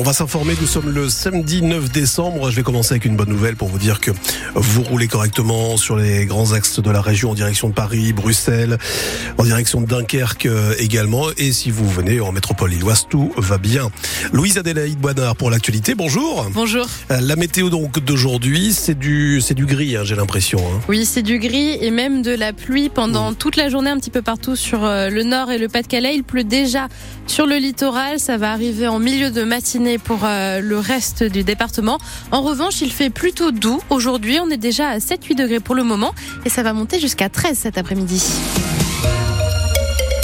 On va s'informer, nous sommes le samedi 9 décembre. Je vais commencer avec une bonne nouvelle pour vous dire que vous roulez correctement sur les grands axes de la région en direction de Paris, Bruxelles, en direction de Dunkerque euh, également. Et si vous venez en métropole lilloise, tout va bien. Louise Adélaïde Boinard pour l'actualité. Bonjour. Bonjour. Euh, La météo donc d'aujourd'hui, c'est du c'est du gris, hein, j'ai l'impression. hein. Oui, c'est du gris et même de la pluie pendant toute la journée un petit peu partout sur euh, le nord et le Pas-de-Calais. Il pleut déjà sur le littoral. Ça va arriver en milieu de matinée pour euh, le reste du département. En revanche, il fait plutôt doux. Aujourd'hui, on est déjà à 7-8 degrés pour le moment et ça va monter jusqu'à 13 cet après-midi.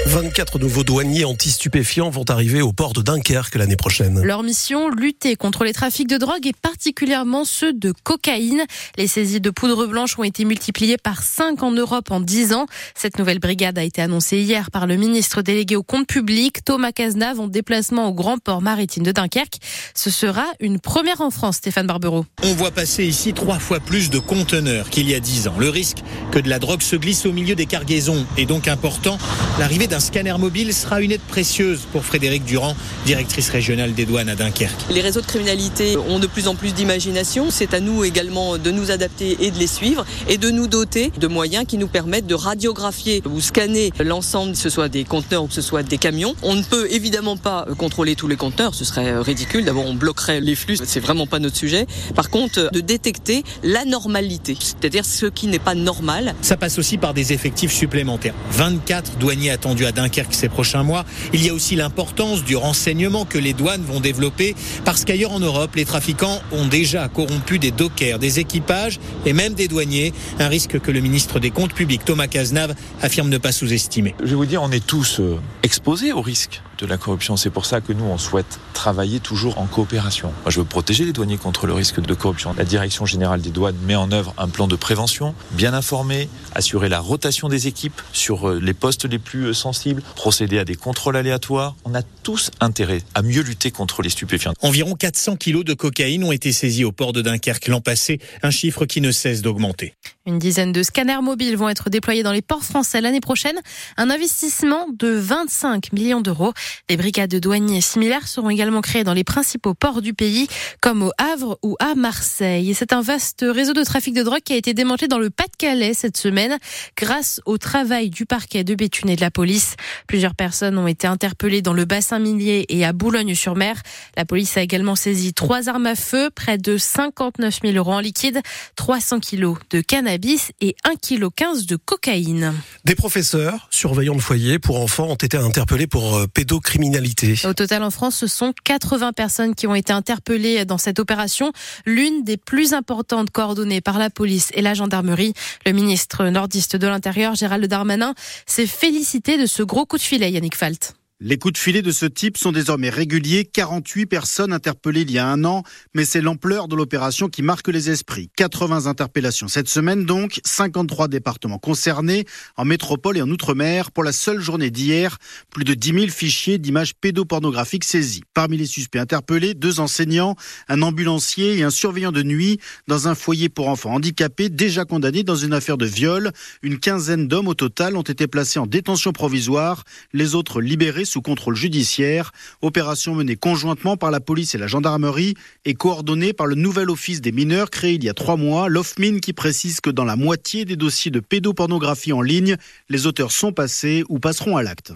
24 nouveaux douaniers anti-stupéfiants vont arriver au port de Dunkerque l'année prochaine. Leur mission, lutter contre les trafics de drogue et particulièrement ceux de cocaïne. Les saisies de poudre blanche ont été multipliées par 5 en Europe en 10 ans. Cette nouvelle brigade a été annoncée hier par le ministre délégué au compte public, Thomas Cazenave, en déplacement au grand port maritime de Dunkerque. Ce sera une première en France, Stéphane Barbero. On voit passer ici trois fois plus de conteneurs qu'il y a dix ans. Le risque que de la drogue se glisse au milieu des cargaisons est donc important. L'arrivée d'un scanner mobile sera une aide précieuse pour Frédéric Durand, directrice régionale des douanes à Dunkerque. Les réseaux de criminalité ont de plus en plus d'imagination. C'est à nous également de nous adapter et de les suivre et de nous doter de moyens qui nous permettent de radiographier ou scanner l'ensemble, que ce soit des conteneurs ou que ce soit des camions. On ne peut évidemment pas contrôler tous les conteneurs, ce serait ridicule. D'abord, on bloquerait les flux, c'est vraiment pas notre sujet. Par contre, de détecter l'anormalité, c'est-à-dire ce qui n'est pas normal. Ça passe aussi par des effectifs supplémentaires. 24 douaniers attendus à Dunkerque ces prochains mois. Il y a aussi l'importance du renseignement que les douanes vont développer parce qu'ailleurs en Europe, les trafiquants ont déjà corrompu des dockers, des équipages et même des douaniers. Un risque que le ministre des Comptes publics, Thomas Cazenave, affirme ne pas sous-estimer. Je vais vous dire, on est tous euh, exposés au risque de la corruption. C'est pour ça que nous, on souhaite travailler toujours en coopération. Moi, je veux protéger les douaniers contre le risque de corruption. La Direction générale des douanes met en œuvre un plan de prévention, bien informé, assurer la rotation des équipes sur euh, les postes les plus euh, sensibles, procéder à des contrôles aléatoires. On a tous intérêt à mieux lutter contre les stupéfiants. Environ 400 kilos de cocaïne ont été saisis au port de Dunkerque l'an passé, un chiffre qui ne cesse d'augmenter. Une dizaine de scanners mobiles vont être déployés dans les ports français l'année prochaine. Un investissement de 25 millions d'euros. Des brigades de douaniers similaires seront également créées dans les principaux ports du pays, comme au Havre ou à Marseille. C'est un vaste réseau de trafic de drogue qui a été démantelé dans le Pas-de-Calais cette semaine, grâce au travail du parquet de Béthune et de la police. Plusieurs personnes ont été interpellées dans le bassin minier et à Boulogne-sur-Mer. La police a également saisi trois armes à feu, près de 59 000 euros en liquide, 300 kilos de cannabis et 1,15 kg de cocaïne. Des professeurs, surveillants de foyer pour enfants ont été interpellés pour euh, pédocriminalité. Au total, en France, ce sont 80 personnes qui ont été interpellées dans cette opération, l'une des plus importantes coordonnées par la police et la gendarmerie. Le ministre nordiste de l'Intérieur, Gérald Darmanin, s'est félicité de ce gros coup de filet, Yannick Falt. Les coups de filet de ce type sont désormais réguliers. 48 personnes interpellées il y a un an, mais c'est l'ampleur de l'opération qui marque les esprits. 80 interpellations cette semaine donc, 53 départements concernés, en métropole et en outre-mer. Pour la seule journée d'hier, plus de 10 000 fichiers d'images pédopornographiques saisis. Parmi les suspects interpellés, deux enseignants, un ambulancier et un surveillant de nuit dans un foyer pour enfants handicapés déjà condamnés dans une affaire de viol. Une quinzaine d'hommes au total ont été placés en détention provisoire, les autres libérés sous contrôle judiciaire. Opération menée conjointement par la police et la gendarmerie et coordonnée par le nouvel office des mineurs créé il y a trois mois, l'OFMIN qui précise que dans la moitié des dossiers de pédopornographie en ligne, les auteurs sont passés ou passeront à l'acte.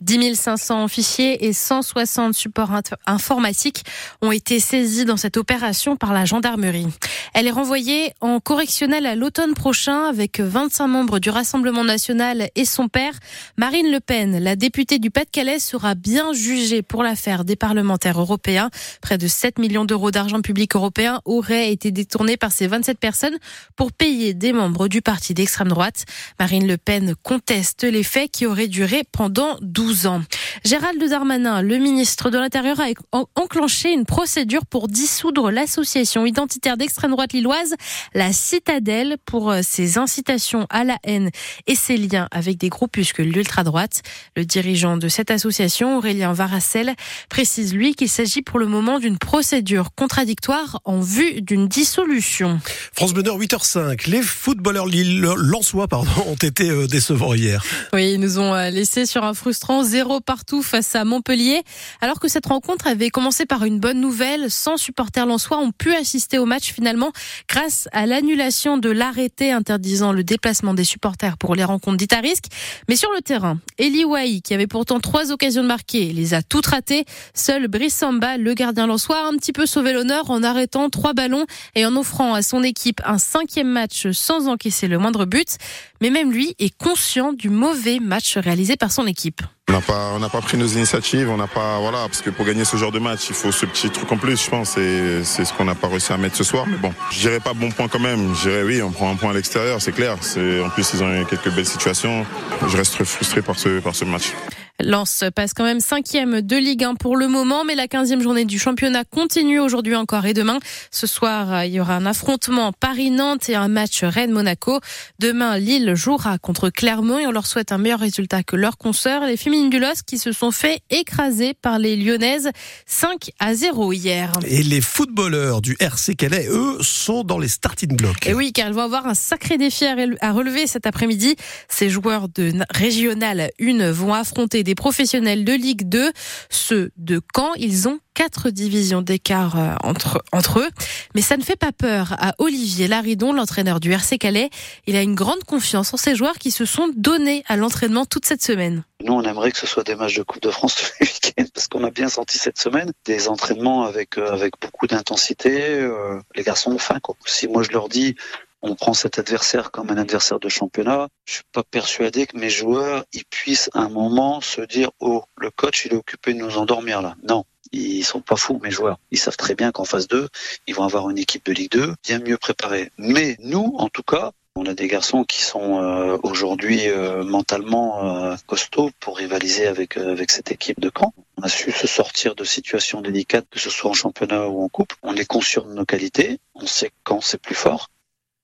10 500 fichiers et 160 supports informatiques ont été saisis dans cette opération par la gendarmerie. Elle est renvoyée en correctionnel à l'automne prochain avec 25 membres du Rassemblement national et son père. Marine Le Pen, la députée du Pas-de-Calais, sera bien jugée pour l'affaire des parlementaires européens. Près de 7 millions d'euros d'argent public européen auraient été détournés par ces 27 personnes pour payer des membres du parti d'extrême droite. Marine Le Pen conteste les faits qui auraient duré pendant 12 12 ans. Gérald Darmanin, le ministre de l'Intérieur, a enclenché une procédure pour dissoudre l'association identitaire d'extrême droite lilloise, la Citadelle, pour euh, ses incitations à la haine et ses liens avec des groupuscules d'ultra-droite. Le dirigeant de cette association, Aurélien Varacel, précise lui qu'il s'agit pour le moment d'une procédure contradictoire en vue d'une dissolution. France Bonheur 8h05. Les footballeurs lensois pardon, ont été euh, décevants hier. Oui, ils nous ont euh, laissé sur un frustrant zéro partout face à Montpellier. Alors que cette rencontre avait commencé par une bonne nouvelle, 100 supporters lensois ont pu assister au match finalement grâce à l'annulation de l'arrêté interdisant le déplacement des supporters pour les rencontres dites à risque. Mais sur le terrain, Eli Wahi, qui avait pourtant trois occasions de marquer, les a toutes ratées. Seul Brice Samba, le gardien lensois, a un petit peu sauvé l'honneur en arrêtant trois ballons et en offrant à son équipe un cinquième match sans encaisser le moindre but. Mais même lui est conscient du mauvais match réalisé par son équipe. On n'a pas, on n'a pas pris nos initiatives, on n'a pas, voilà, parce que pour gagner ce genre de match, il faut ce petit truc en plus, je pense, et c'est ce qu'on n'a pas réussi à mettre ce soir. Mais bon, je dirais pas bon point quand même. Je dirais oui, on prend un point à l'extérieur, c'est clair. C'est, en plus, ils ont eu quelques belles situations. Je reste frustré par ce, par ce match. Lens passe quand même cinquième de Ligue 1 pour le moment, mais la quinzième journée du championnat continue aujourd'hui encore et demain. Ce soir, il y aura un affrontement Paris-Nantes et un match Rennes-Monaco. Demain, Lille jouera contre Clermont et on leur souhaite un meilleur résultat que leurs consoeurs, les féminines du LOSC qui se sont fait écraser par les Lyonnaises 5 à 0 hier. Et les footballeurs du RC Calais, eux, sont dans les starting blocks. Et oui, car ils vont avoir un sacré défi à relever cet après-midi. Ces joueurs de régional 1 vont affronter des professionnels de Ligue 2, ceux de Caen. Ils ont quatre divisions d'écart euh, entre, entre eux. Mais ça ne fait pas peur à Olivier Laridon, l'entraîneur du RC Calais. Il a une grande confiance en ses joueurs qui se sont donnés à l'entraînement toute cette semaine. Nous, on aimerait que ce soit des matchs de Coupe de France tous les week-ends parce qu'on a bien senti cette semaine des entraînements avec euh, beaucoup d'intensité. Euh, les garçons ont faim. Si moi je leur dis on prend cet adversaire comme un adversaire de championnat. Je suis pas persuadé que mes joueurs ils puissent à un moment se dire oh le coach il est occupé de nous endormir là. Non, ils sont pas fous mes joueurs. Ils savent très bien qu'en phase 2, ils vont avoir une équipe de Ligue 2 bien mieux préparée. Mais nous, en tout cas, on a des garçons qui sont euh, aujourd'hui euh, mentalement euh, costauds pour rivaliser avec avec cette équipe de camp. On a su se sortir de situations délicates, que ce soit en championnat ou en coupe. On est conscient de nos qualités. On sait quand c'est plus fort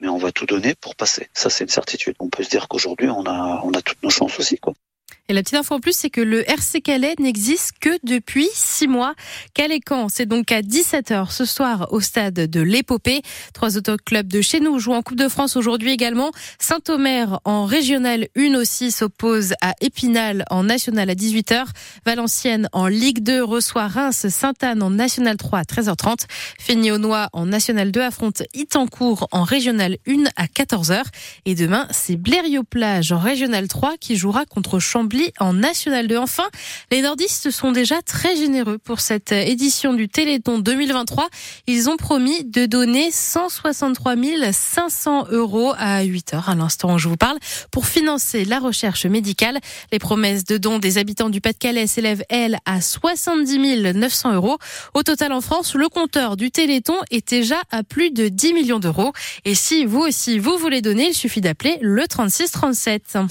mais on va tout donner pour passer. Ça, c'est une certitude. On peut se dire qu'aujourd'hui, on a, on a toutes nos chances aussi, quoi. Et la petite info en plus, c'est que le RC Calais n'existe que depuis six mois. Calais-Camp, c'est donc à 17h ce soir au stade de l'Épopée. Trois autoclubs de chez nous jouent en Coupe de France aujourd'hui également. Saint-Omer en Régional 1 aussi s'oppose à Épinal en National à 18h. Valenciennes en Ligue 2 reçoit Reims, Sainte-Anne en National 3 à 13h30. Fény-Aunois en National 2 affronte Itancourt en Régional 1 à 14h. Et demain, c'est Blériot-Plage en Régional 3 qui jouera contre Chambly en National 2. Enfin, les nordistes sont déjà très généreux pour cette édition du Téléthon 2023. Ils ont promis de donner 163 500 euros à 8 heures à l'instant où je vous parle pour financer la recherche médicale. Les promesses de dons des habitants du Pas-de-Calais s'élèvent, elles, à 70 900 euros. Au total, en France, le compteur du Téléthon est déjà à plus de 10 millions d'euros. Et si vous aussi, vous voulez donner, il suffit d'appeler le 36 37.